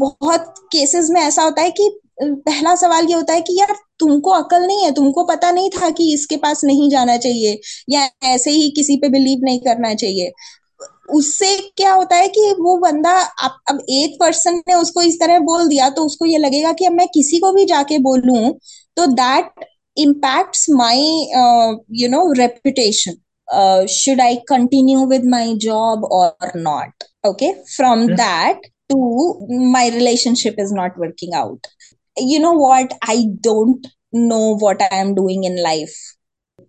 बहुत केसेस में ऐसा होता है कि पहला सवाल ये होता है कि यार तुमको अकल नहीं है तुमको पता नहीं था कि इसके पास नहीं जाना चाहिए या ऐसे ही किसी पे बिलीव नहीं करना चाहिए उससे क्या होता है कि वो बंदा अब अब एक पर्सन ने उसको इस तरह बोल दिया तो उसको ये लगेगा कि अब मैं किसी को भी जाके बोलूँ तो that impacts my uh, you know reputation uh, should i continue with my job or not okay from yeah. that to my relationship is not working out. You know what? I don't know what i am doing in life.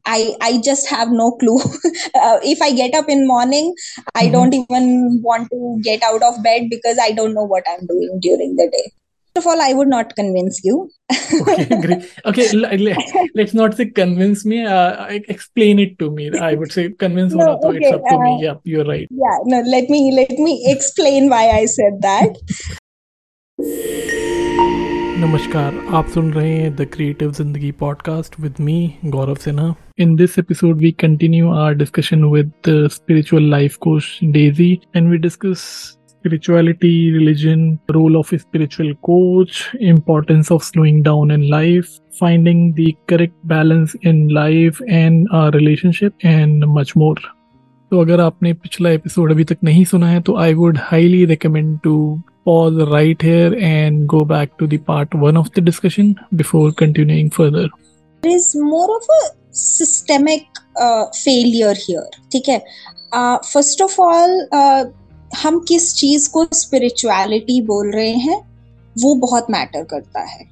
I i just have no clue. Uh, if i get up in morning i mm-hmm. don't even want to get out of bed because i don't know what i'm doing during the day first of all i would not convince you okay great okay let's not say convince me uh, explain it to me i would say convince no, okay, it's up to uh, me yeah you're right yeah no let me let me explain why i said that नमस्कार आप सुन रहे हैं the creative Zindagi podcast with me Gaurav Sinha in this episode we continue our discussion with spiritual life coach Daisy and we discuss spirituality religion role of a spiritual coach importance of slowing down in life finding the correct balance in life and our relationship and much more तो अगर आपने पिछला episode अभी तक नहीं सुना है तो I would highly recommend to pause right here and go back to the part one of the discussion before continuing further. There is more of a systemic uh, failure here. ठीक है first of all हम किस चीज़ को spirituality बोल रहे हैं वो बहुत मैटर करता है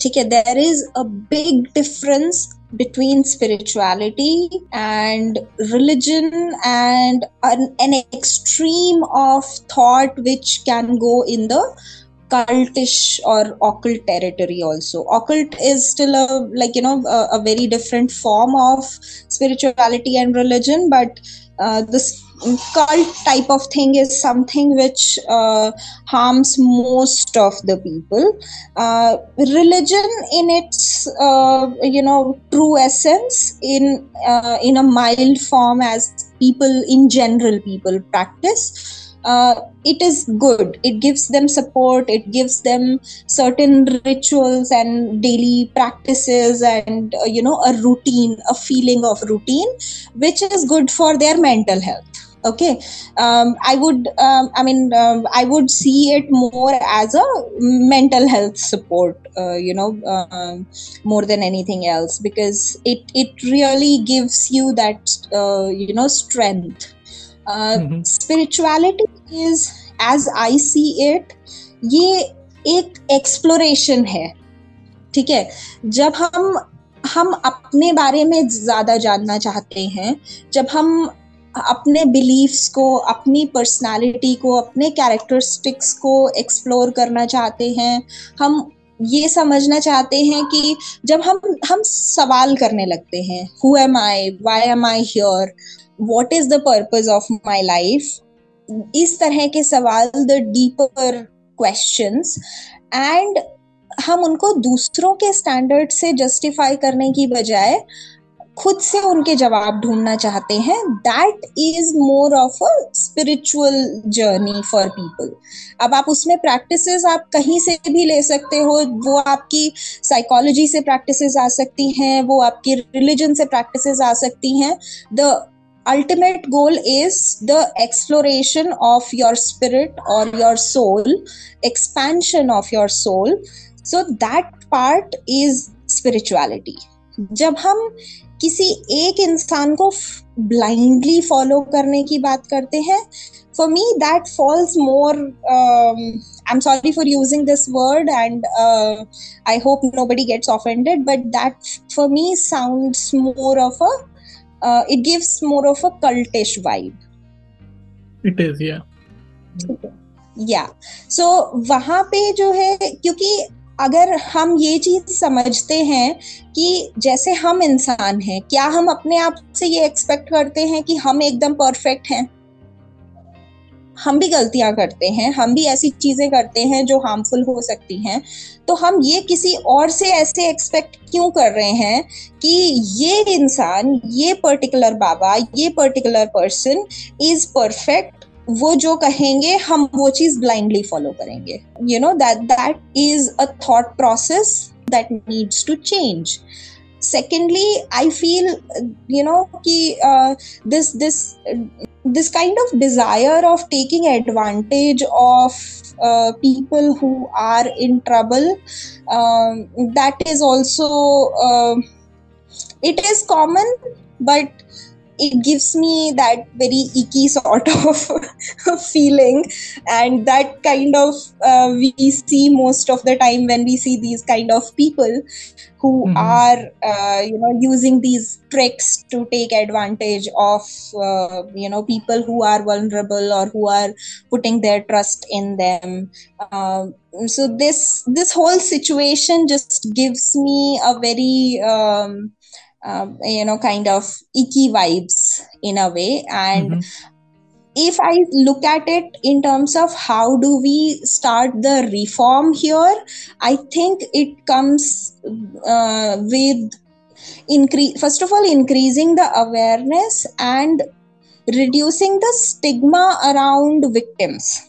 ठीक है there is a big difference between spirituality and religion and an, an extreme of thought which can go in the cultish or occult territory also occult is still a like you know a, a very different form of spirituality and religion but uh, this cult type of thing is something which uh, harms most of the people. Uh, religion in its uh, you know true essence in uh, in a mild form as people in general people practice uh, it is good. It gives them support. It gives them certain rituals and daily practices and uh, you know a routine a feeling of routine which is good for their mental health okay um, i would um, i mean um, i would see it more as a mental health support uh, you know uh, more than anything else because it it really gives you that uh, you know strength uh, mm-hmm. spirituality is as i see it ये एक exploration है ठीक है जब हम हम अपने बारे में ज़्यादा जानना चाहते हैं जब हम अपने बिलीफ्स को, अपनी पर्सनालिटी को, अपने कैरेक्टरिस्टिक्स को एक्सप्लोर करना चाहते हैं। हम ये समझना चाहते हैं कि जब हम हम सवाल करने लगते हैं who am I why am I here what is the purpose of my life इस तरह के सवाल द डीपर क्वेश्चन एंड हम उनको दूसरों के स्टैंडर्ड से जस्टिफाई करने की बजाय खुद से उनके जवाब ढूंढना चाहते हैं। That is more of a spiritual journey for people अब आप उसमें प्रैक्टिसेस आप कहीं से भी ले सकते हो। वो आपकी साइकोलॉजी से प्रैक्टिसेस आ सकती हैं, वो आपकी रिलीजन से प्रैक्टिसेस आ सकती हैं। The ultimate goal is the exploration of your spirit or your soul, expansion of your soul. So that part is spirituality. जब हम किसी एक इंसान को ब्लाइंडली फॉलो करने की बात करते हैं for me that falls more I am sorry for using this word and I hope nobody gets offended but that for me sound more of a it gives more of a cultish vibe it is yeah yeah so वहाँ पे जो है क्योंकि अगर हम ये चीज़ समझते हैं कि जैसे हम इंसान हैं, क्या हम अपने आप से ये एक्सपेक्ट करते हैं कि हम एकदम परफेक्ट हैं? हम भी गलतियाँ करते हैं, हम भी ऐसी चीज़ें करते हैं जो हार्मफुल हो सकती हैं। तो हम ये किसी और से ऐसे एक्सपेक्ट क्यों कर रहे हैं कि ये इंसान, ये पर्टिकुलर बाबा, ये पर्टिकुलर पर्सन इज़ परफेक्ट वो जो कहेंगे, हम वो चीज़ ब्लाइंडली फॉलो करेंगे. You know that that is a thought process that needs to change secondly I feel you know कि this this this kind of desire of taking advantage of people who are in trouble that is also it is common but it gives me that very icky sort of feeling and that kind of uh, we see most of the time when we see these kind of people who mm-hmm. are uh, you know using these tricks to take advantage of uh, you know people who are vulnerable or who are putting their trust in them um, so this this whole situation just gives me a very um, uh, you know kind of icky vibes in a way and mm-hmm. if i look at it in terms of how do we start the reform here i think it comes uh, with increase first of all increasing the awareness and reducing the stigma around victims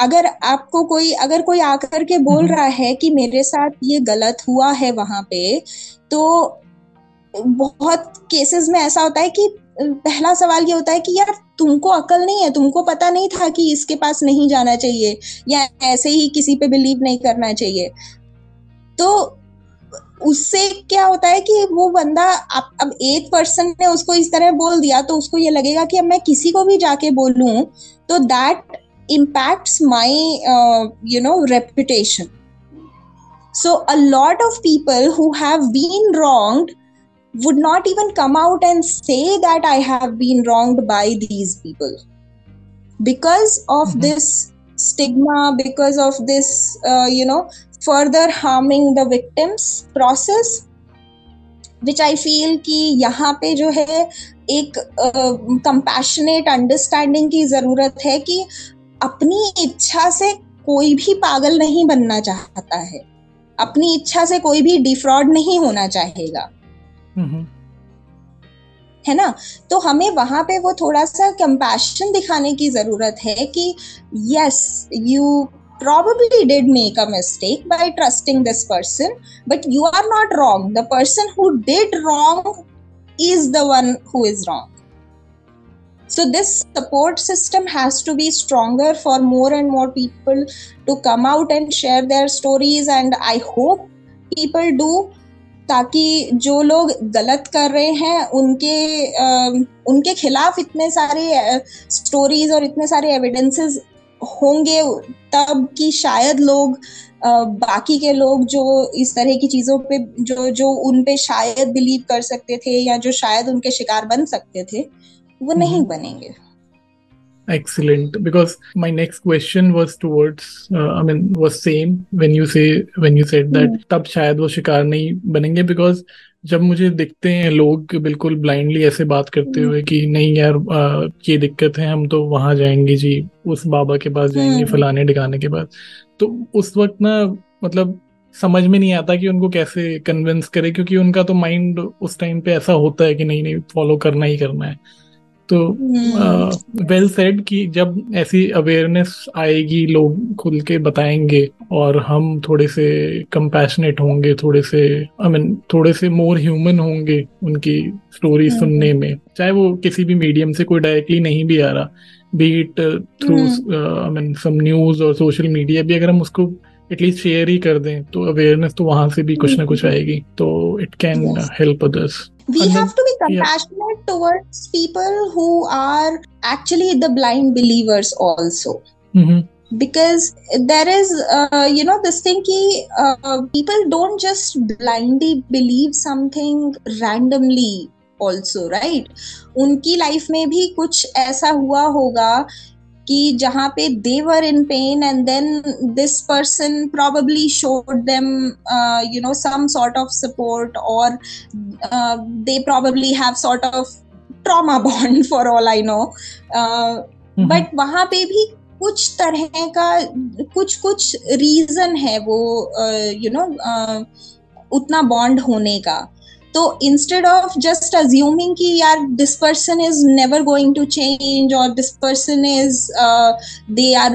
अगर आपको कोई अगर कोई आकर के बोल रहा है कि मेरे साथ ये गलत हुआ है वहाँ पे तो बहुत केसेस में ऐसा होता है कि पहला सवाल ये होता है कि यार तुमको अकल नहीं है तुमको पता नहीं था कि इसके पास नहीं जाना चाहिए या ऐसे ही किसी पे बिलीव नहीं करना चाहिए। तो उससे क्या होता है कि वो बंदा अब अब एक पर्सन ने उसको इस तरह बोल दिया तो उसको ये लगेगा कि अब मैं किसी को भी जाके बोलूँ तो that my uh, you know reputation. So a lot of people who have been wronged would not even come out and say that I have been wronged by these people. Because of mm-hmm. this stigma, because of this, uh, you know, further harming the victims process, which I feel कि यहाँ पे जो है एक compassionate uh, understanding की ज़रूरत है कि अपनी इच्छा से कोई भी पागल नहीं बनना चाहता है अपनी इच्छा से कोई भी डिफ्रॉड नहीं होना चाहेगा है ना तो हमें वहाँ पे वो थोड़ा सा कंपैशन दिखाने की ज़रूरत है कि yes you probably did make a mistake by trusting this person but you are not wrong the person who did wrong is the one who is wrong so this support system has to be stronger for more and more people to come out and share their stories and i hope people do ताकि जो लोग गलत कर रहे हैं उनके आ, उनके खिलाफ इतने सारे स्टोरीज और इतने सारे एविडेंसेस होंगे तब कि शायद लोग आ, बाकी के लोग जो इस तरह की चीज़ों पे जो जो उन पे शायद बिलीव कर सकते थे या जो शायद उनके शिकार बन सकते थे वो नहीं हम्म। बनेंगे excellent. Because my next question was towards uh, i mean was same when you say when you said that mm. तब शायद वो शिकार नहीं बनेंगे because जब मुझे दिखते हैं लोग बिल्कुल ब्लाइंडली ऐसे बात करते हुए कि नहीं यार आ, ये दिक्कत है हम तो वहाँ जाएँगे जी उस बाबा के पास जाएँगे फलाने ठिकाने के पास। तो उस वक्त ना मतलब समझ में नहीं आता कि उनको कैसे कन्विंस करे क्योंकि उनका तो माइंड उस टाइम पे ऐसा होता है कि नहीं नहीं फॉलो करना ही करना है। तो वेल सेड well कि जब ऐसी अवेयरनेस आएगी लोग खुल के बताएँगे और हम थोड़े से कंपैशनेट होंगे थोड़े से आई I मीन mean, थोड़े से मोर ह्यूमन होंगे उनकी स्टोरी हम्म। सुनने में। चाहे वो किसी भी मीडियम से कोई डायरेक्टली नहीं भी आ रहा beat through I mean some news और सोशल मीडिया भी अगर हम उसको एटलीस्ट शेयर ही कर दें तो अवेयरनेस तो वहाँ से भी कुछ ना कुछ आएगी तो it can help others we and have then, to be compassionate yeah. towards people who are actually the blind believers also mm-hmm. because there is uh, you know this thing ki, uh, people don't just blindly believe something randomly also right उनकी life में भी कुछ ऐसा हुआ होगा कि जहाँ पे they were in pain and then this person probably showed them you know some sort of support और they probably have sort of trauma bond for all I know but वहाँ पे भी कुछ तरह का कुछ कुछ रीजन है वो you uh, know you know, uh, उतना बॉन्ड होने का। तो इंस्टेड ऑफ जस्ट अज्यूमिंग कि यार this person is never going to change और this person is they are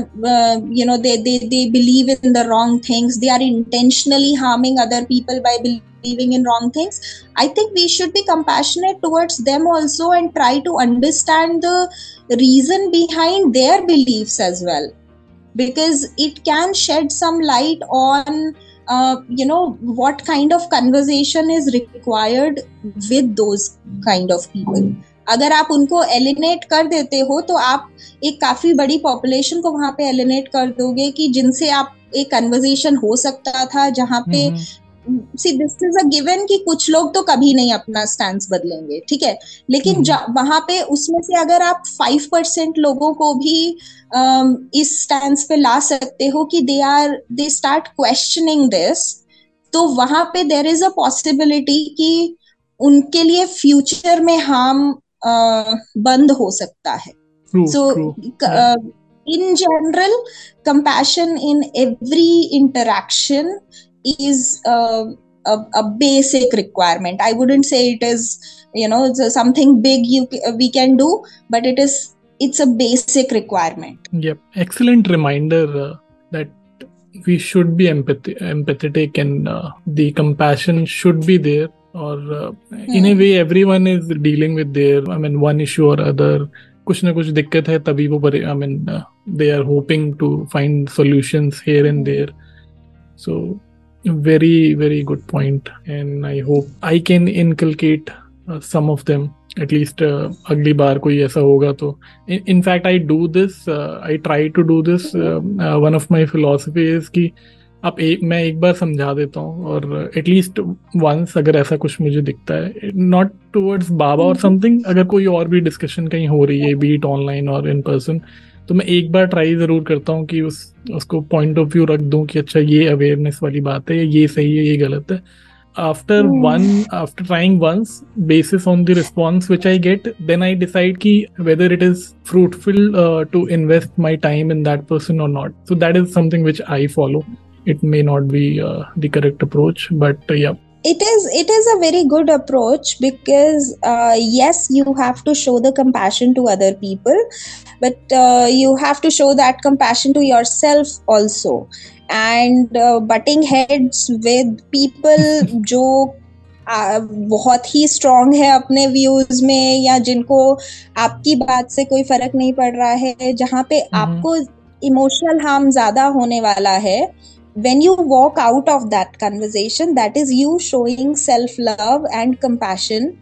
you know they they they believe in the wrong things they are intentionally harming other people bye believing in wrong things i think we should be compassionate towards them also and try to understand the reason behind their beliefs as well because it can shed some light on uh, you know what kind of conversation is required with kind of people? अगर आप उनको एलिनेट कर देते हो तो आप एक काफ़ी बड़ी पॉपुलेशन को वहाँ पे एलिनेट कर दोगे कि जिनसे आप एक कन्वर्जेशन हो सकता था जहाँ पे see this is a given कि कुछ लोग तो कभी नहीं अपना स्टैंड बदलेंगे ठीक है? लेकिन हम्म। वहाँ पे उसमें से अगर आप फाइव परसेंट लोगों को भी um, इस स्टैंड पे ला सकते हो कि they are they start questioning this तो वहाँ पे देर इज़ अ पॉसिबिलिटी कि उनके लिए फ्यूचर में हार्म uh, बंद हो सकता है। So in general compassion in every interaction is uh, a, a, basic requirement i wouldn't say it is you know something big you we can do but it is it's a basic requirement yep excellent reminder uh, that we should be empathy, empathetic and uh, the compassion should be there or uh, hmm. in a hmm. way everyone is dealing with their i mean one issue or other कुछ ना कुछ दिक्कत है तभी वो I mean they are hoping to find solutions here and there so very very good point and i hope i can inculcate uh, some of them at least uh, अगली बार कोई ऐसा होगा तो in fact i do this uh, i try to do this uh, uh, one of my philosophy is कि आप एक मैं एक बार समझा देता हूँ और एटलीस्ट वंस अगर ऐसा कुछ मुझे दिखता है नॉट टुवर्ड्स बाबा और समथिंग अगर कोई और भी डिस्कशन कहीं हो रही है बीट ऑनलाइन और इन पर्सन तो मैं एक बार ट्राई ज़रूर करता हूँ कि उस उसको पॉइंट ऑफ़ व्यू रख दूँ कि अच्छा ये अवेयरनेस वाली बात है ये सही है ये गलत है। After one after trying once basis on the response which I get then I decide कि whether it is fruitful to invest my time in that person और not so that is something which I follow it may not be the correct approach but yeah it is it is a very good approach because uh, yes you have to show the compassion to other people but uh, you have to show that compassion to yourself also and uh, butting heads with people जो बहुत ही strong है अपने views में या जिनको आपकी बात से कोई फर्क नहीं पड़ रहा है जहाँ पे आपको इमोशनल हार्म ज्यादा होने वाला है when you walk out of that conversation, that is you showing self love and compassion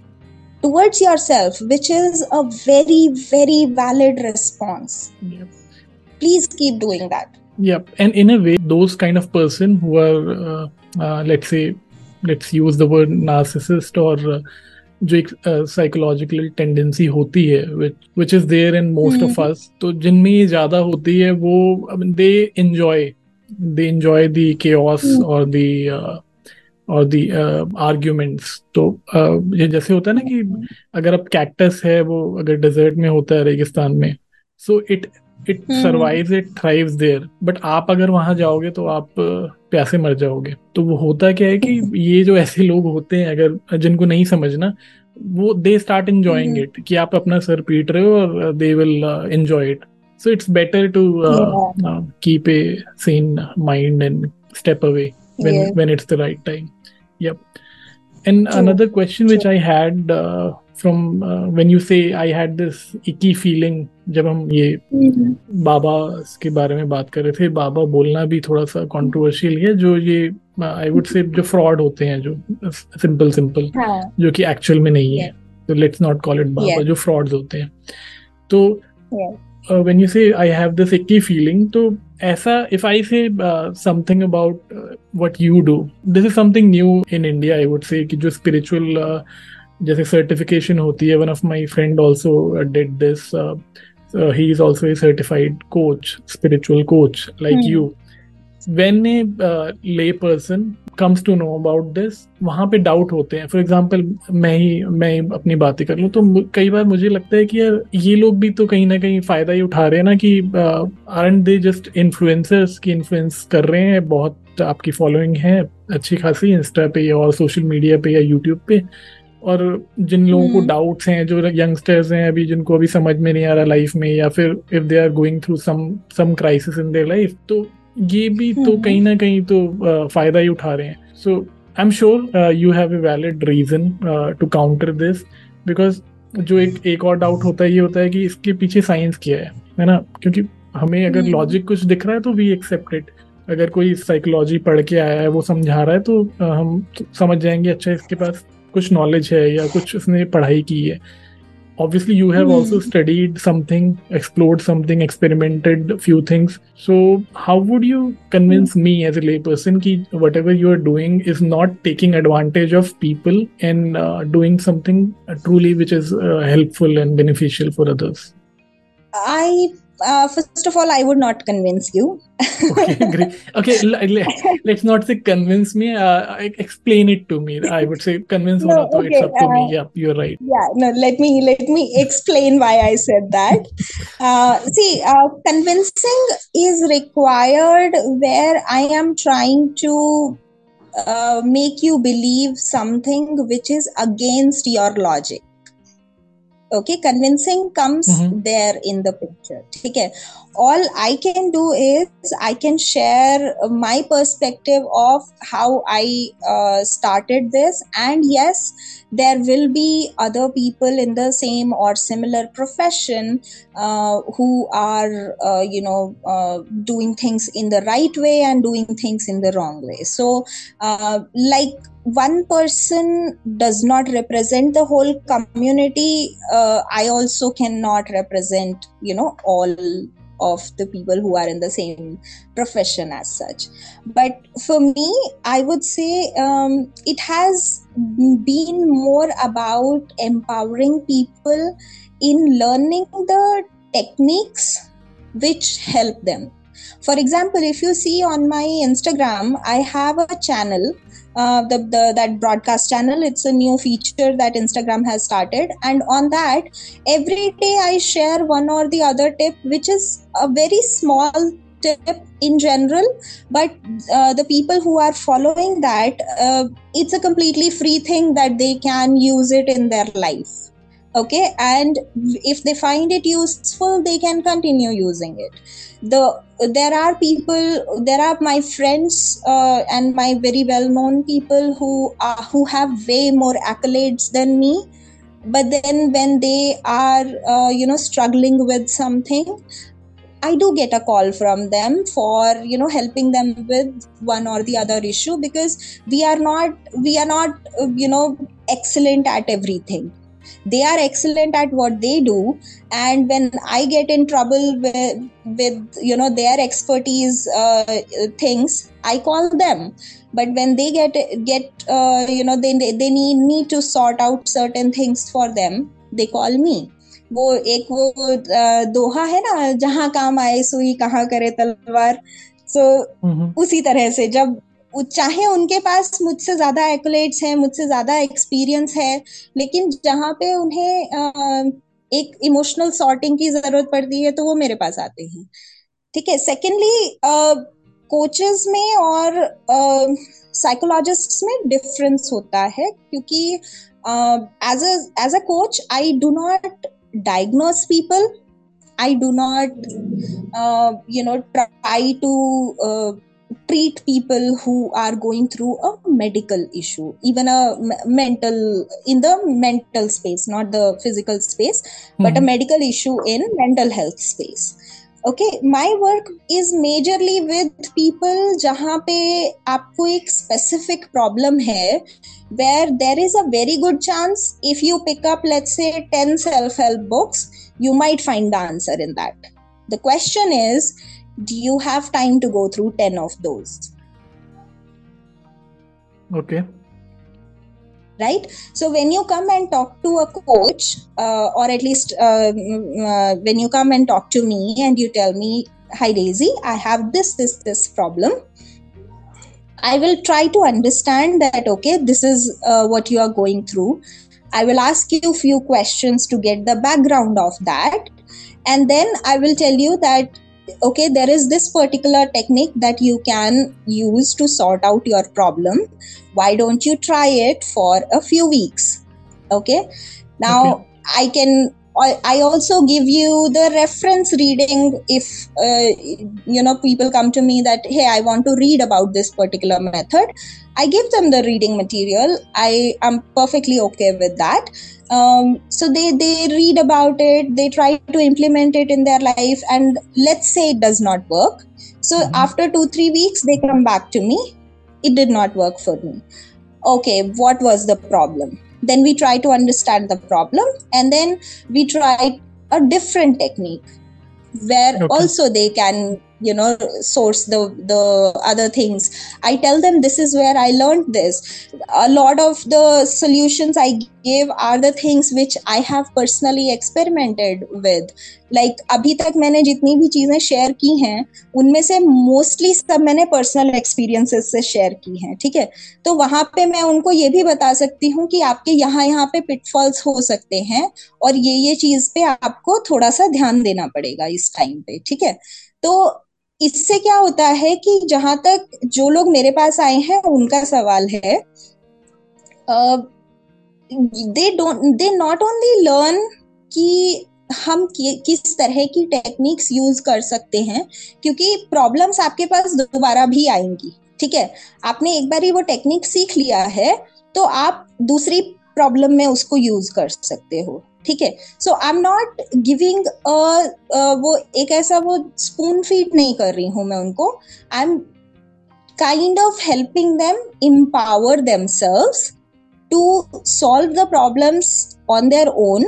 towards yourself, which is a very, very valid response. Yep. Please keep doing that. Yep. And in a way, those kind of person who are, uh, uh, let's say, let's use the word narcissist or uh, जो एक psychological tendency होती है which is there in most of us तो जिनमें ये ज्यादा होती है वो they enjoy they enjoy the chaos mm. or the uh, और दी आर्ग्यूमेंट्स तो uh, ये जैसे होता है ना कि अगर अब कैक्टस है वो अगर डेजर्ट में होता है रेगिस्तान में so it it survives it thrives there but आप अगर वहाँ जाओगे तो आप प्यासे मर जाओगे। तो वो होता क्या है कि ये जो ऐसे लोग होते हैं अगर जिनको नहीं समझना वो दे स्टार्ट एंजॉइंग इट कि आप अपना सर पीट रहे हो और they will enjoy it so it's better to uh, yeah. uh, keep a sane mind and step away when yeah. when it's the right time yep and True. another question True. which i had uh, from uh, when you say i had this icky feeling जब हम ये mm-hmm. बाबा के बारे में बात कर रहे थे बाबा बोलना भी थोड़ा सा कंट्रोवर्शियल है जो ये आई वुड से जो फ्रॉड होते हैं जो सिंपल सिंपल हाँ. जो कि एक्चुअल में नहीं है तो लेट्स नॉट कॉल इट बाबा जो फ्रॉड्स होते हैं तो uh, when you say I have this icky feeling, तो ऐसा if I say uh, something about uh, what you do, this is something new in India. I would say कि जो spiritual uh, जैसे certification होती है. One of my friend also uh, did this. Uh, uh, he is also a certified coach, spiritual coach like hmm. you. When a uh, lay person comes to know about this वहाँ पे doubt होते हैं। For example मैं ही मैं ही अपनी बातें कर लूँ तो कई बार मुझे लगता है कि यार ये लोग भी तो कहीं ना कहीं फ़ायदा ही उठा रहे हैं ना कि are and they just influencers की इन्फ्लुएंस कर रहे हैं बहुत आपकी फॉलोइंग है अच्छी खासी इंस्टा पे और सोशल मीडिया पे या यूट्यूब पे। और जिन लोगों को डाउट्स हैं जो यंगस्टर्स हैं अभी जिनको अभी समझ में नहीं आ रहा लाइफ में या फिर if they are going through some some crisis in their life तो ये भी तो कहीं ना कहीं तो फ़ायदा ही उठा रहे हैं। So I am sure you have a valid reason to counter this because जो एक एक और डाउट होता है ये होता है कि इसके पीछे साइंस क्या है है ना? क्योंकि हमें अगर लॉजिक हम्म। कुछ दिख रहा है तो वी एक्सेप्ट इट अगर कोई साइकोलॉजी पढ़ के आया है वो समझा रहा है तो हम समझ जाएँगे अच्छा इसके पास कुछ नॉलेज है या कुछ उसने पढ़ाई की है। Obviously you have mm. also studied something explored something experimented a few things so how would you convince mm. me as a layperson that whatever you are doing is not taking advantage of people and uh, doing something truly which is uh, helpful and beneficial for others i uh, first of all, I would not convince you. okay, great. Okay, let's not say convince me. Uh, explain it to me. I would say convince no, okay, it's up to uh, me. Yeah, you're right. Yeah, no. Let me let me explain why I said that. Uh, see, uh, convincing is required where I am trying to uh, make you believe something which is against your logic okay convincing comes mm-hmm. there in the picture. Okay all i can do is i can share my perspective of how i uh, started this. And yes there will be other people in the same or similar profession uh, who are uh, you know uh, doing things in the right way and doing things in the wrong way. So uh, like one person does not represent the whole community uh, i also cannot represent you know all of the people who are in the same profession as such. But for me i would say um, it has been more about empowering people in learning the techniques which help them. For example if you see on my instagram i have a channel uh, the, the that broadcast channel. It's a new feature that instagram has started. And on that every day i share one or the other tip which is a very small tip in general. But uh, the people who are following that uh, it's a completely free thing that they can use it in their life okay and if they find it useful they can continue using it. The there are people there are my friends uh, and my very well known people who are who have way more accolades than me. But then when they are uh, you know struggling with something i do get a call from them for you know helping them with one or the other issue because we are not we are not uh, you know excellent at everything they are excellent at what they do and when i get in trouble with, with you know their expertise uh, things i call them but when they get get uh, you know they they need me to sort out certain things for them they call me वो एक वो दोहा है ना जहां काम आए सुई कहाँ करे तलवार सो so, उसी तरह से जब चाहे उनके पास मुझसे ज़्यादा एक्लेट्स हैं, मुझसे ज़्यादा एक्सपीरियंस है, लेकिन जहाँ पे उन्हें एक इमोशनल सॉर्टिंग की ज़रूरत पड़ती है तो वो मेरे पास आते हैं। ठीक है सेकेंडली कोचेस में और साइकोलॉजिस्ट में डिफरेंस होता है, क्योंकि as as a coach I do not diagnose people I do not you know try to treat people who are going through a medical issue even a mental in the mental space not the physical space mm-hmm. but a hmm. medical issue in mental health space okay my work is majorly with people jahan pe aapko ek specific problem hai where there is a very good chance if you pick up let's say 10 self help books you might find the answer in that the question is do you have time to go through 10 of those? Okay. Right? So when you come and talk to a coach uh, or at least uh, mm, uh, when you come and talk to me and you tell me hi daisy i have this this this problem i will try to understand that okay this is uh, what you are going through. I will ask you a few questions to get the background of that. And then i will tell you that okay there is this particular technique that you can use to sort out your problem. Why don't you try it for a few weeks? Okay? Now okay. i can I also give you the reference reading if uh, you know people come to me that hey I want to read about this particular method. I give them the reading material. I am perfectly okay with that. Um, so they they read about it they try to implement it in their life and let's say it does not work. So mm-hmm. after 2 3 weeks they come back to me. It did not work for me. Okay what was the problem then we try to understand the problem and then we try a different technique where okay. also they can you know source the the other things i tell them this is where i learned this a lot of the solutions i give are the things which i have personally experimented with like, अभी तक मैंने जितनी भी चीज़ें share की हैं उनमें से मोस्टली सब मैंने पर्सनल एक्सपीरियंसेस से शेयर की हैं ठीक है तो वहाँ पे मैं उनको ये भी बता सकती हूँ कि आपके यहाँ यहाँ पे पिटफॉल्स हो सकते हैं और ये ये चीज़ पे आपको थोड़ा सा ध्यान देना पड़ेगा इस टाइम पे ठीक है तो इससे क्या होता है कि जहाँ तक जो लोग मेरे पास आए हैं उनका सवाल है they don't they not only learn कि हम कि, किस तरह की टेक्निक्स यूज़ कर सकते हैं क्योंकि प्रॉब्लम्स आपके पास दोबारा भी आएँगी ठीक है? आपने एक बार ही वो टेक्निक सीख लिया है तो आप दूसरी प्रॉब्लम में उसको यूज़ कर सकते हो। ठीक है? So I am not giving वो एक ऐसा वो स्पून फीट नहीं कर रही हूँ मैं उनको। I am kind of helping them empower themselves to solve the problems on their own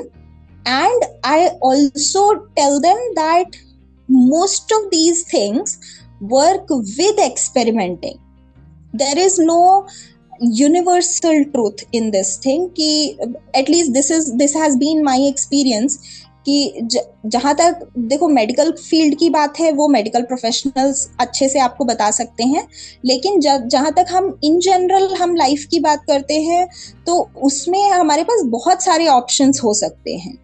and I also tell them that most of these things work with experimenting there is no universal truth in this thing कि at least this is this has been been experience कि जहाँ तक, देखो medical field की बात है, वो medical professionals अच्छे से आपको बता सकते हैं। लेकिन जहाँ तक हम इन जनरल हम लाइफ की बात करते हैं तो उसमें हमारे पास बहुत सारे ऑप्शंस हो सकते हैं।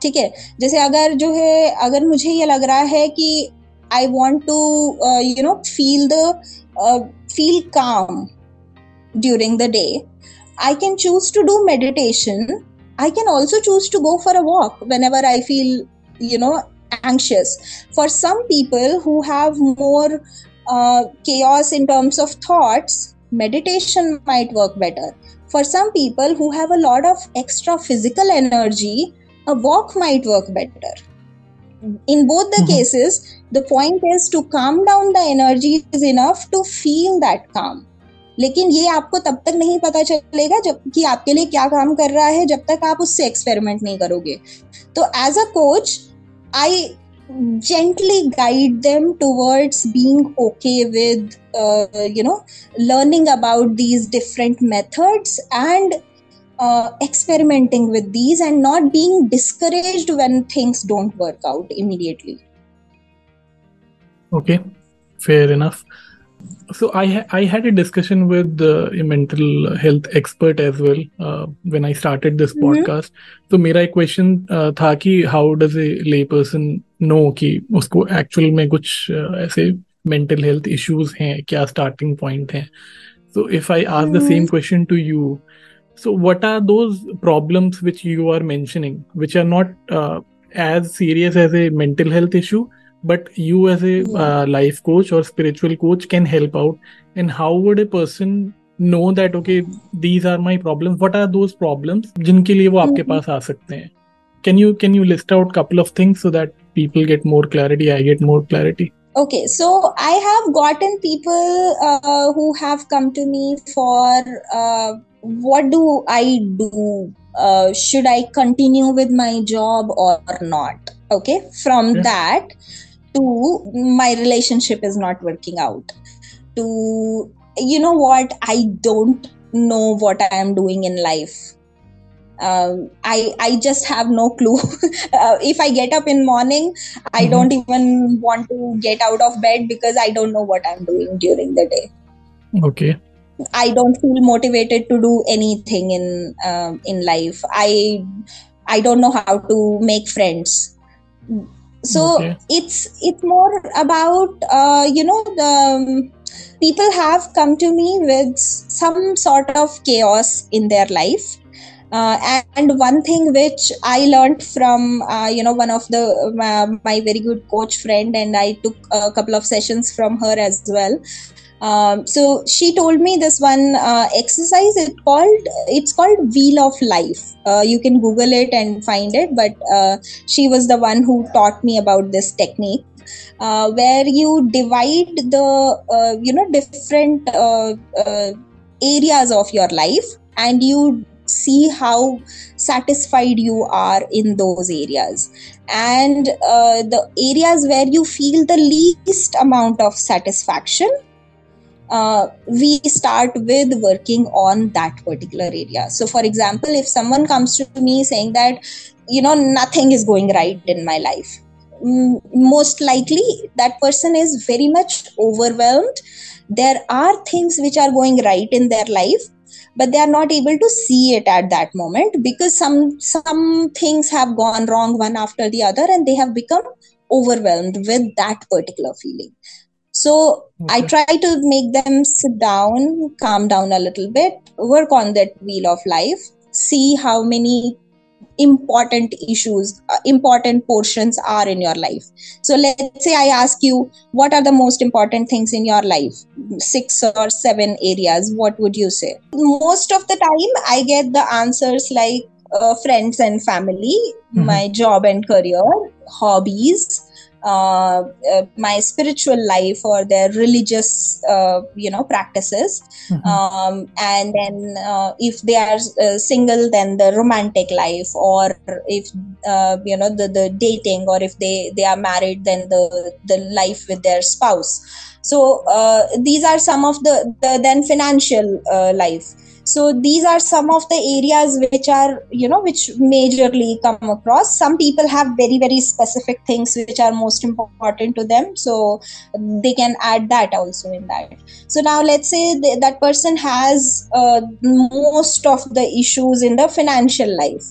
ठीक है? जैसे अगर जो है, अगर मुझे ये लग रहा है कि I want to you know feel the feel calm during the day. I can choose to do meditation. I can also choose to go for a walk whenever I feel, you know, anxious. For some people who have more uh, chaos in terms of thoughts, meditation might work better. For some people who have a lot of extra physical energy, a walk might work better. In both the mm-hmm. cases, the point is to calm down the energy is enough to feel that calm लेकिन ये आपको तब तक नहीं पता चलेगा जब कि आपके लिए क्या काम कर रहा है जब तक आप उससे एक्सपेरिमेंट नहीं करोगे। तो as a coach I gently guide them towards being okay with you know learning about these different methods and experimenting with these and not being discourage when things don't work out immediately okay fair enough so I ha- I had a discussion with uh, a mental health expert as well uh, when I started this mm-hmm. podcast. So मेरा एक question uh, था कि how does a lay person no कि उसको actual में कुछ uh, ऐसे mental health issues हैं क्या स्टार्टिंग पॉइंट हैं so if i ask mm-hmm. the same question to you so what are those problems which you are mentioning which are not uh, as serious as a mental health issue but you as a uh, life coach or spiritual coach can help out and how would a person know that okay these are my problems what are those problems जिनके लिए वो आपके पास आ सकते हैं can you can you list out couple of things so that people get more clarity i get more clarity okay so i have gotten people uh, who have come to me for uh, what do i do uh, should i continue with my job or not okay from yeah. that to my relationship is not working out to you know what i don't know what i am doing in life um, I I just have no clue. uh, if I get up in morning, I mm-hmm. don't even want to get out of bed because I don't know what I'm doing during the day. Okay. I don't feel motivated to do anything in um, in life. I I don't know how to make friends so okay. it's it's more about uh, you know the um, people have come to me with some sort of chaos in their life uh, and one thing which I learned from, uh, you know, one of the uh, my very good coach friend, and I took a couple of sessions from her as well. Um, so she told me this one uh, exercise. It called it's called Wheel of Life. Uh, you can Google it and find it. But uh, she was the one who taught me about this technique, where you divide the you know different areas of your life and you see how satisfied you are in those areas and uh, the areas where you feel the least amount of satisfaction uh, we start with working on that particular area. So for example if someone comes to me saying that you know nothing is going right in my life most likely that person is very much overwhelmed. There are things which are going right in their life but they are not able to see it at that moment because some some things have gone wrong one after the other and they have become overwhelmed with that particular feeling so okay. i try to make them sit down calm down a little bit work on that wheel of life see how many important issues uh, important portions are in your life so let's say i ask you what are the most important things in your life six or seven areas what would you say most of the time i get the answers like uh, friends and family mm-hmm. my job and career hobbies uh, uh, my spiritual life or their religious uh, you know practices. Mm-hmm. um, and then uh, if they are uh, single then the romantic life or if uh, you know the, the dating or if they they are married then the the life with their spouse. So these are some of the, the then financial life so these are some of the areas which are you know which majorly come across. Some people have very very specific things which are most important to them. So they can add that also in that. So now let's say th- that person has uh, most of the issues in the financial life.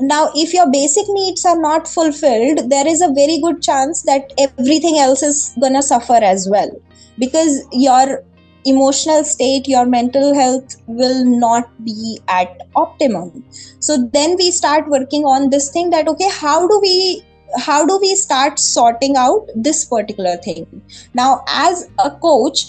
Now if your basic needs are not fulfilled there is a very good chance that everything else is going to suffer as well. Because your emotional state your mental health will not be at optimum. So then we start working on this thing that okay how do we how do we start sorting out this particular thing? Now as a coach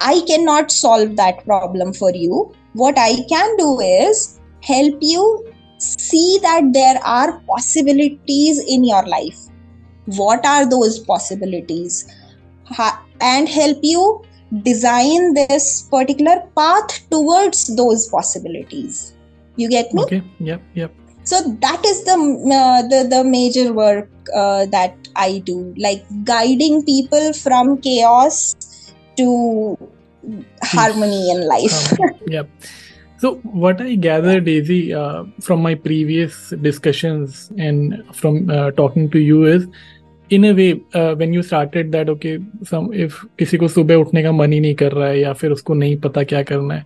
i cannot solve that problem for you. What i can do is help you see that there are possibilities in your life. What are those possibilities? And help you design this particular path towards those possibilities. You get me? Okay yep yep. So that is the uh, the, the major work uh, that i do like guiding people from chaos to harmony in life. Um, yep. So what i gather daisy uh, from my previous discussions and from uh, talking to you is in a way when you started that okay some if किसी को सुबह उठने का मन ही नहीं कर रहा है या फिर उसको नहीं पता क्या करना है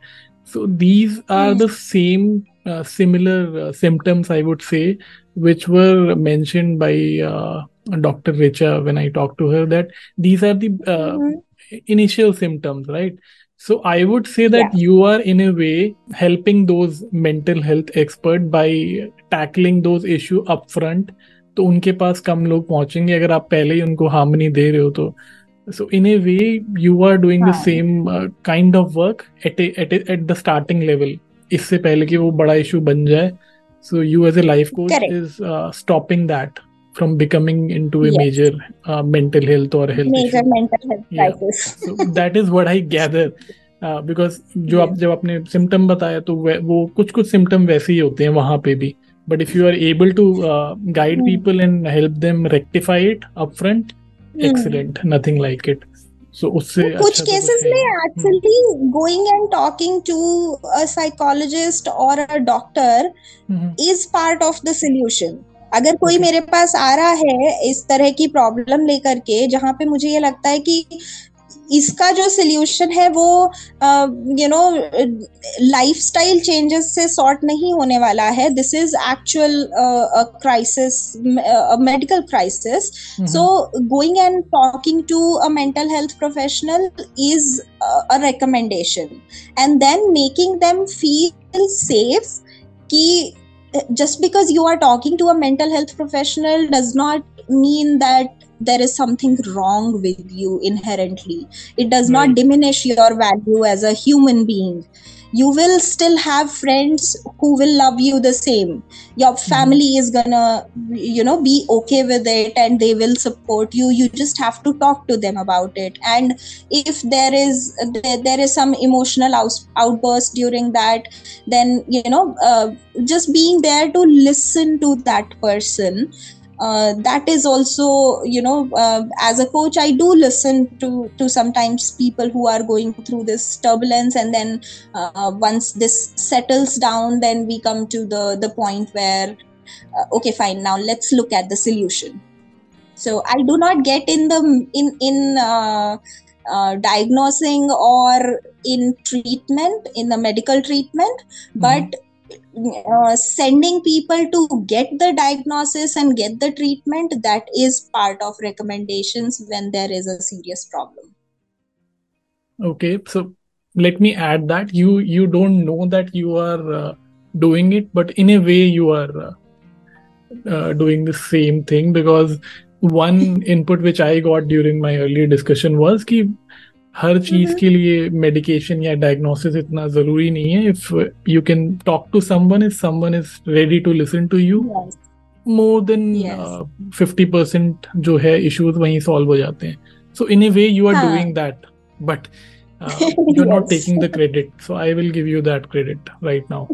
so these are the same similar symptoms I would say which were mention by doctor Richa when I talk to her that these are the initial symptoms right so I would say that you are in a way helping those mental health expert by tackling those issue up front तो उनके पास कम लोग पहुँचेंगे अगर आप पहले ही उनको harmony दे रहे हो तो। So in a way you are doing the same kind of work at at at the starting level इससे पहले कि वो बड़ा इशू बन जाए। So you as a life coach is stopping that from becoming into a yes. major uh, mental health or health major issue. mental health crisis. So that is what i gather because uh, जो yeah. आप जब आपने symptom बताया तो वो कुछ कुछ symptom वैसे ही होते हैं वहाँ पे भी। But if you are able to uh, guide mm. people and help them rectify it upfront mm. excellent nothing like it so उससे कुछ में actually hmm. going and talking to a psychologist or a doctor hmm. is part of the solution अगर कोई मेरे पास आ रहा है इस तरह की प्रॉब्लम लेकर के जहाँ पे मुझे ये लगता है कि इसका जो सोल्यूशन है वो you know lifestyle changes से सॉर्ट नहीं होने वाला है। This is actual crisis medical crisis so going and talking to a mental health professional is a recommendation and then making them feel safe कि just because you are talking to a mental health professional does not mean that there is something wrong with you inherently. It does right. not diminish your value as a human being. You will still have friends who will love you the same. Your mm-hmm. family is gonna you know be okay with it and they will support you. You just have to talk to them about it. And if there is there is some emotional out- outburst during that then you know uh, just being there to listen to that person uh, that is also you know uh, as a coach i do listen to to sometimes people who are going through this turbulence and then uh, once this settles down then we come to the the point where uh, okay fine now let's look at the solution so i do not get in the in in uh, uh, diagnosing or in treatment in the medical treatment mm-hmm. but uh, sending people to get the diagnosis and get the treatment that is part of recommendations when there is a serious problem. Okay so let me add that. You you don't know that you are uh, doing it but in a way you are uh, uh doing the same thing because one input which i got during my earlier discussion was कि हर चीज़. के लिए medication या diagnosis इतना ज़रूरी नहीं है. If you can talk to someone if someone is ready to listen to you more than fifty percent जो है इश्यूज़ वहीं सॉल्व हो जाते हैं. So in a way you are doing that but you are not taking the credit so I will give you that credit right now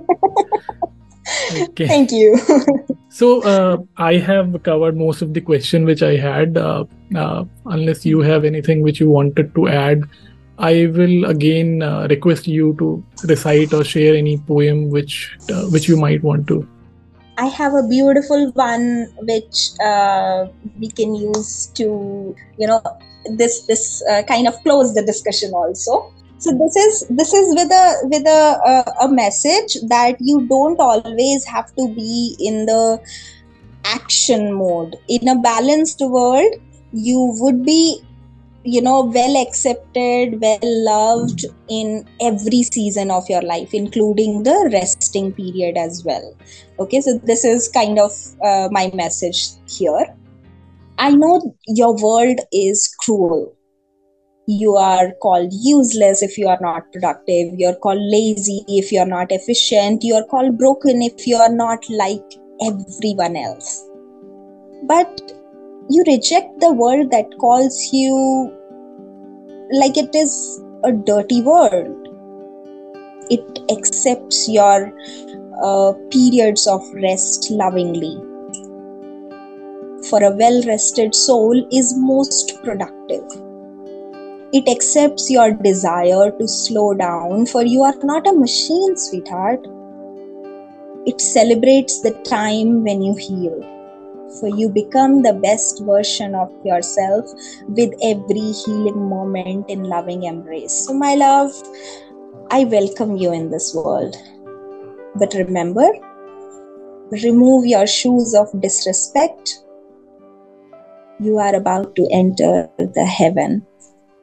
thank you. so uh, i have covered most of the question which i had. Uh, uh, unless you have anything which you wanted to add i will again uh, request you to recite or share any poem which uh, which you might want to. I have a beautiful one which uh, we can use to you know this this kind of close the discussion also so this is this is with a with a, a, a message that you don't always have to be in the action mode. In a balanced world you would be you know well accepted well loved in every season of your life including the resting period as well. Okay so this is kind of uh, my message here. I know your world is cruel you are called useless if you are not productive. You're called lazy if you're not efficient. You're called broken if you are not like everyone else. But you reject the world that calls you like it is a dirty world. It accepts your uh, periods of rest lovingly. For a well rested soul is most productive it accepts your desire to slow down, for you are not a machine, sweetheart. It celebrates the time when you heal, for you become the best version of yourself with every healing moment in loving embrace. So, my love, I welcome you in this world. But remember, remove your shoes of disrespect. You are about to enter the heaven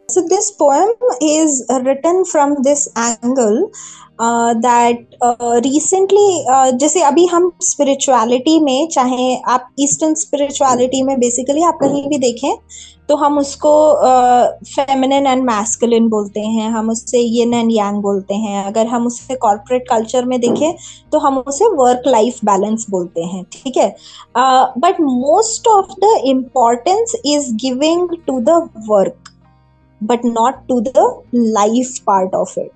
so this poem is written from this angle uh, that uh, uh, जैसे अभी हम spirituality में चाहे आप eastern spirituality में basically आप कहीं भी देखें तो हम उसको फेमिनिन एंड मैस्कुलिन बोलते हैं हम उससे यिन एंड यांग बोलते हैं। अगर हम उससे कॉर्पोरेट कल्चर में देखें तो हम उसे वर्क लाइफ बैलेंस बोलते हैं ठीक है? But most of the importance is giving to the work but not to the life part of it.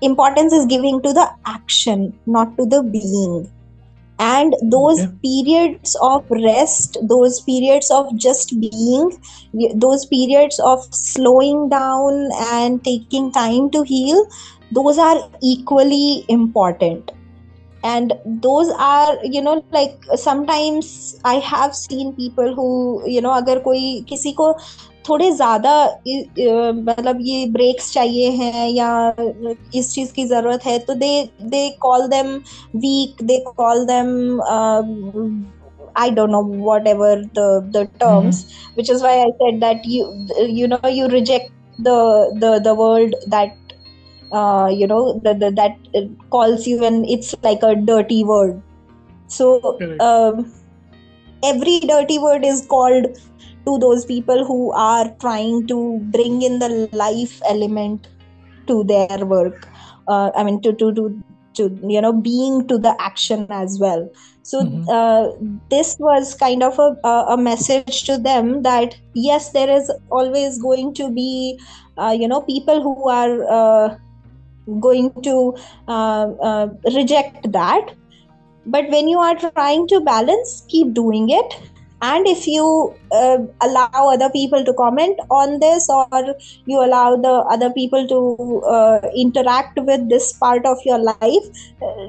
Importance is giving to the action not to the being. And those okay. periods of rest those periods of just being those periods of slowing down and taking time to heal those are equally important and those are you know like sometimes i have seen people who you know agar koi kisi ko थोड़े ज्यादा मतलब ये breaks चाहिए हैं या इस चीज की जरूरत है तो they they call them weak they call them I don't know whatever the the terms, mm-hmm. which is why I said that you you know you reject the the the world that uh, you know the, the, that calls you and it's like a dirty word. So um, every dirty word is called to those people who are trying to bring in the life element to their work uh, i mean to to to to you know being to the action as well so mm-hmm. uh, this was kind of a, a message to them that yes there is always going to be uh, you know people who are uh, going to uh, uh, reject that. But when you are trying to balance keep doing it. And if you uh, allow other people to comment on this or you allow the other people to uh, interact with this part of your life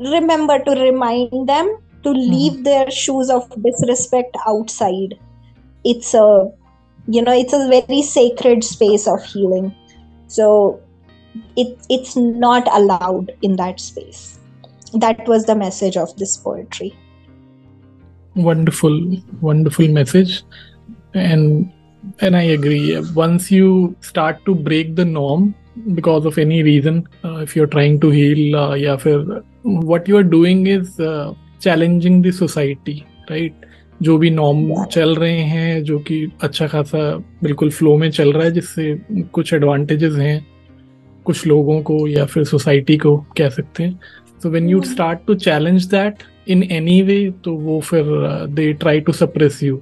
remember to remind them to mm-hmm. leave their shoes of disrespect outside. It's a you know it's a very sacred space of healing. So it it's not allowed in that space that was the message of this poetry wonderful wonderful message and and i agree once you start to break the norm because of any reason uh, if you're trying to heal uh, yeah फिर what you are doing is uh, challenging the society right जो भी norm चल रहे हैं जो कि अच्छा खासा बिल्कुल फ्लो में चल रहा है जिससे कुछ एडवांटेजेस हैं कुछ लोगों को या फिर सोसाइटी को कह सकते हैं। So when you start to challenge that in any way तो वो फिर they try to suppress you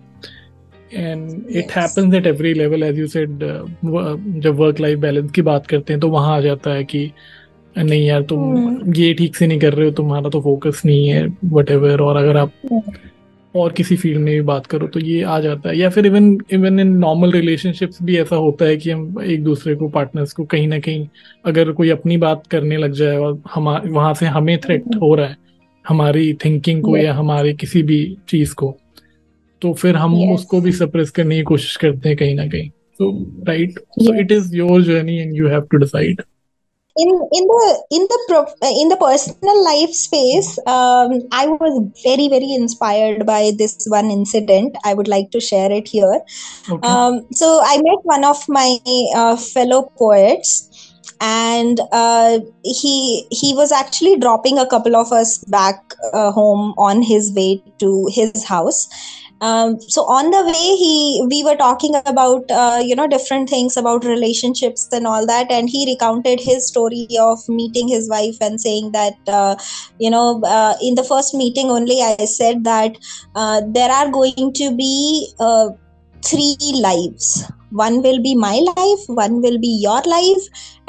and it happens at every level as you said जब वर्क लाइफ बैलेंस की बात करते हैं तो वहाँ आ जाता है कि नहीं यार तुम hmm. ये ठीक से नहीं कर रहे हो तुम्हारा तो फोकस नहीं है वट और अगर आप hmm. और किसी फ़ील्ड में भी बात करो तो ये आ जाता है। या फिर even even in normal relationships भी ऐसा होता है कि हम एक दूसरे को पार्टनर्स को कहीं ना कहीं अगर कोई अपनी बात करने लग जाए और हम वहाँ से हमें थ्रेट hmm. हो रहा है हमारी थिंकिंग को या हमारे किसी भी चीज़ को तो फिर हम. उसको भी सप्रेस करने की कोशिश करते हैं कहीं ना कहीं। So right so it is your journey and you have to decide in in the in the pro, in the personal life space um, i was very very inspired by this one incident. I would like to share it here. Okay. um, so i met one of my uh, fellow poets and uh, he he was actually dropping a couple of us back uh, home on his way to his house um, so on the way he we were talking about uh, you know different things about relationships and all that. And he recounted his story of meeting his wife and saying that uh, you know uh, in the first meeting only i said that uh, there are going to be uh, three lives. One will be my life one will be your life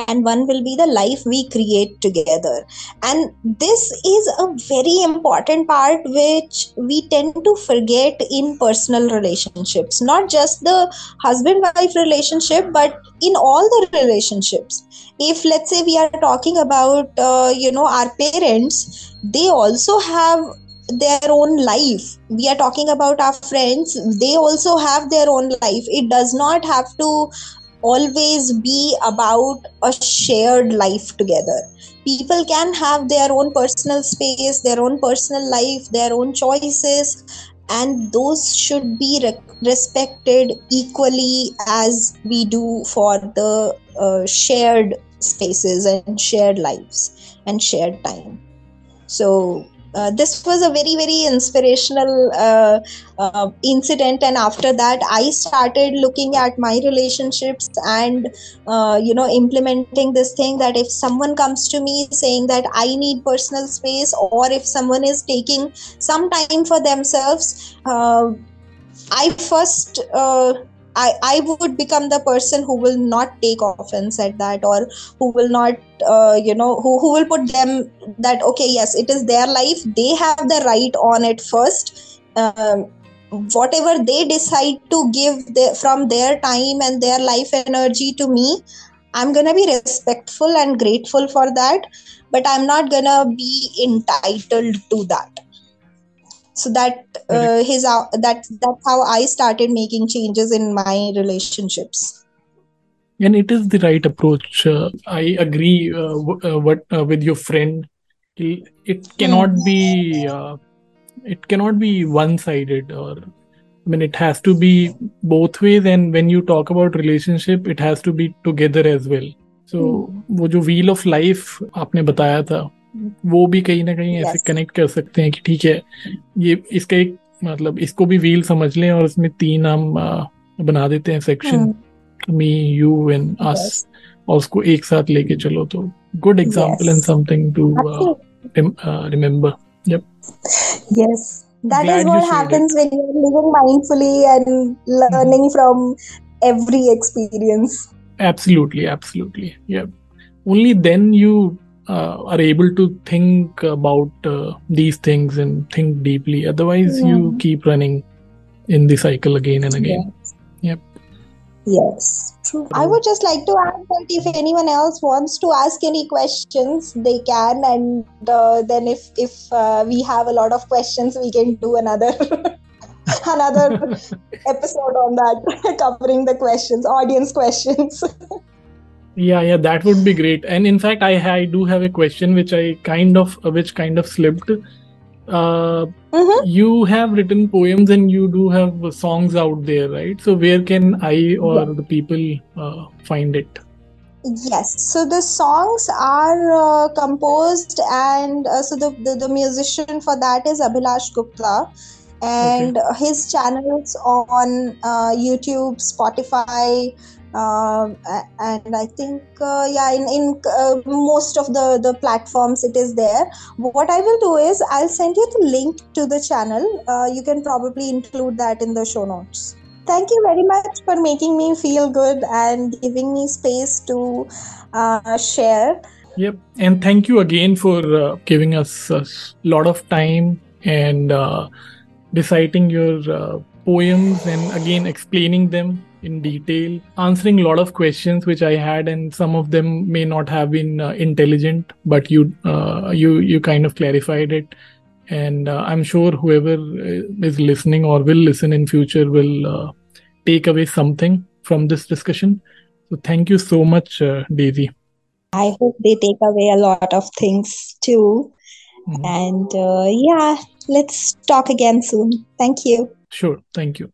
and one will be the life we create together. And this is a very important part which we tend to forget in personal relationships. Not just the husband wife relationship but in all the relationships. If let's say we are talking about uh, you know our parents they also have their own life. We are talking about our friends. They also have their own life. It does not have to always be about a shared life together. People can have their own personal space their own personal life their own choices and those should be re- respected equally as we do for the uh, shared spaces and shared lives and shared time. So uh, this was a very very inspirational uh, uh, incident. And after that i started looking at my relationships and uh, you know implementing this thing that if someone comes to me saying that i need personal space or if someone is taking some time for themselves uh, i first uh, I, I would become the person who will not take offense at that or who will not uh, you know who, who will put them that okay yes it is their life. They have the right on it first. Um, whatever they decide to give the, from their time and their life energy to me i'm gonna be respectful and grateful for that but i'm not gonna be entitled to that so that uh, his uh, that that's how i started making changes in my relationships and it is the right approach uh, i agree uh, w- uh, what uh, with your friend it cannot mm. be uh, it cannot be one sided or I mean, it has to be both ways. And when you talk about relationship, it has to be together as well. So hmm. वो जो wheel of life आपने बताया था वो भी कहीं ना कहीं ऐसे कनेक्ट कर सकते हैं कि ठीक है ये इसका एक मतलब इसको भी व्हील समझ लें और इसमें तीन हम बना देते हैं section me you and us और उसको एक साथ लेके चलो तो good example and something to remember yup yes that is what happens when you then you uh, are able to think about uh, these things and think deeply otherwise yeah. you keep running in the cycle again and again yes. yep yes True. I would just like to add that if anyone else wants to ask any questions, they can, and uh, then if if uh, we have a lot of questions, we can do another another episode on that, covering the questions, audience questions. Yeah, yeah, that would be great. And in fact, I I do have a question which I kind of which kind of slipped uh, mm-hmm. you have written poems and you do have songs out there right so where can i or yeah. the people uh, find it yes so the songs are uh, composed and uh, so the, the, the musician for that is abhilash gupta and okay. his channels on uh, youtube spotify um, and I think uh, yeah in in uh, most of the the platforms it is there. What I will do is I'll send you the link to the channel. Uh, you can probably include that in the show notes. Thank you very much for making me feel good and giving me space to uh, share. Yep, and thank you again for uh, giving us a lot of time and uh, reciting your poems and again explaining them in detail, answering a lot of questions which I had, and some of them may not have been uh, intelligent, but you uh, you you kind of clarified it, and uh, I'm sure whoever uh, is listening or will listen in future will uh, take away something from this discussion. So thank you so much, uh, Daisy. I hope they take away a lot of things too. Mm-hmm. And yeah, let's talk again soon. Thank you. Sure. Thank you.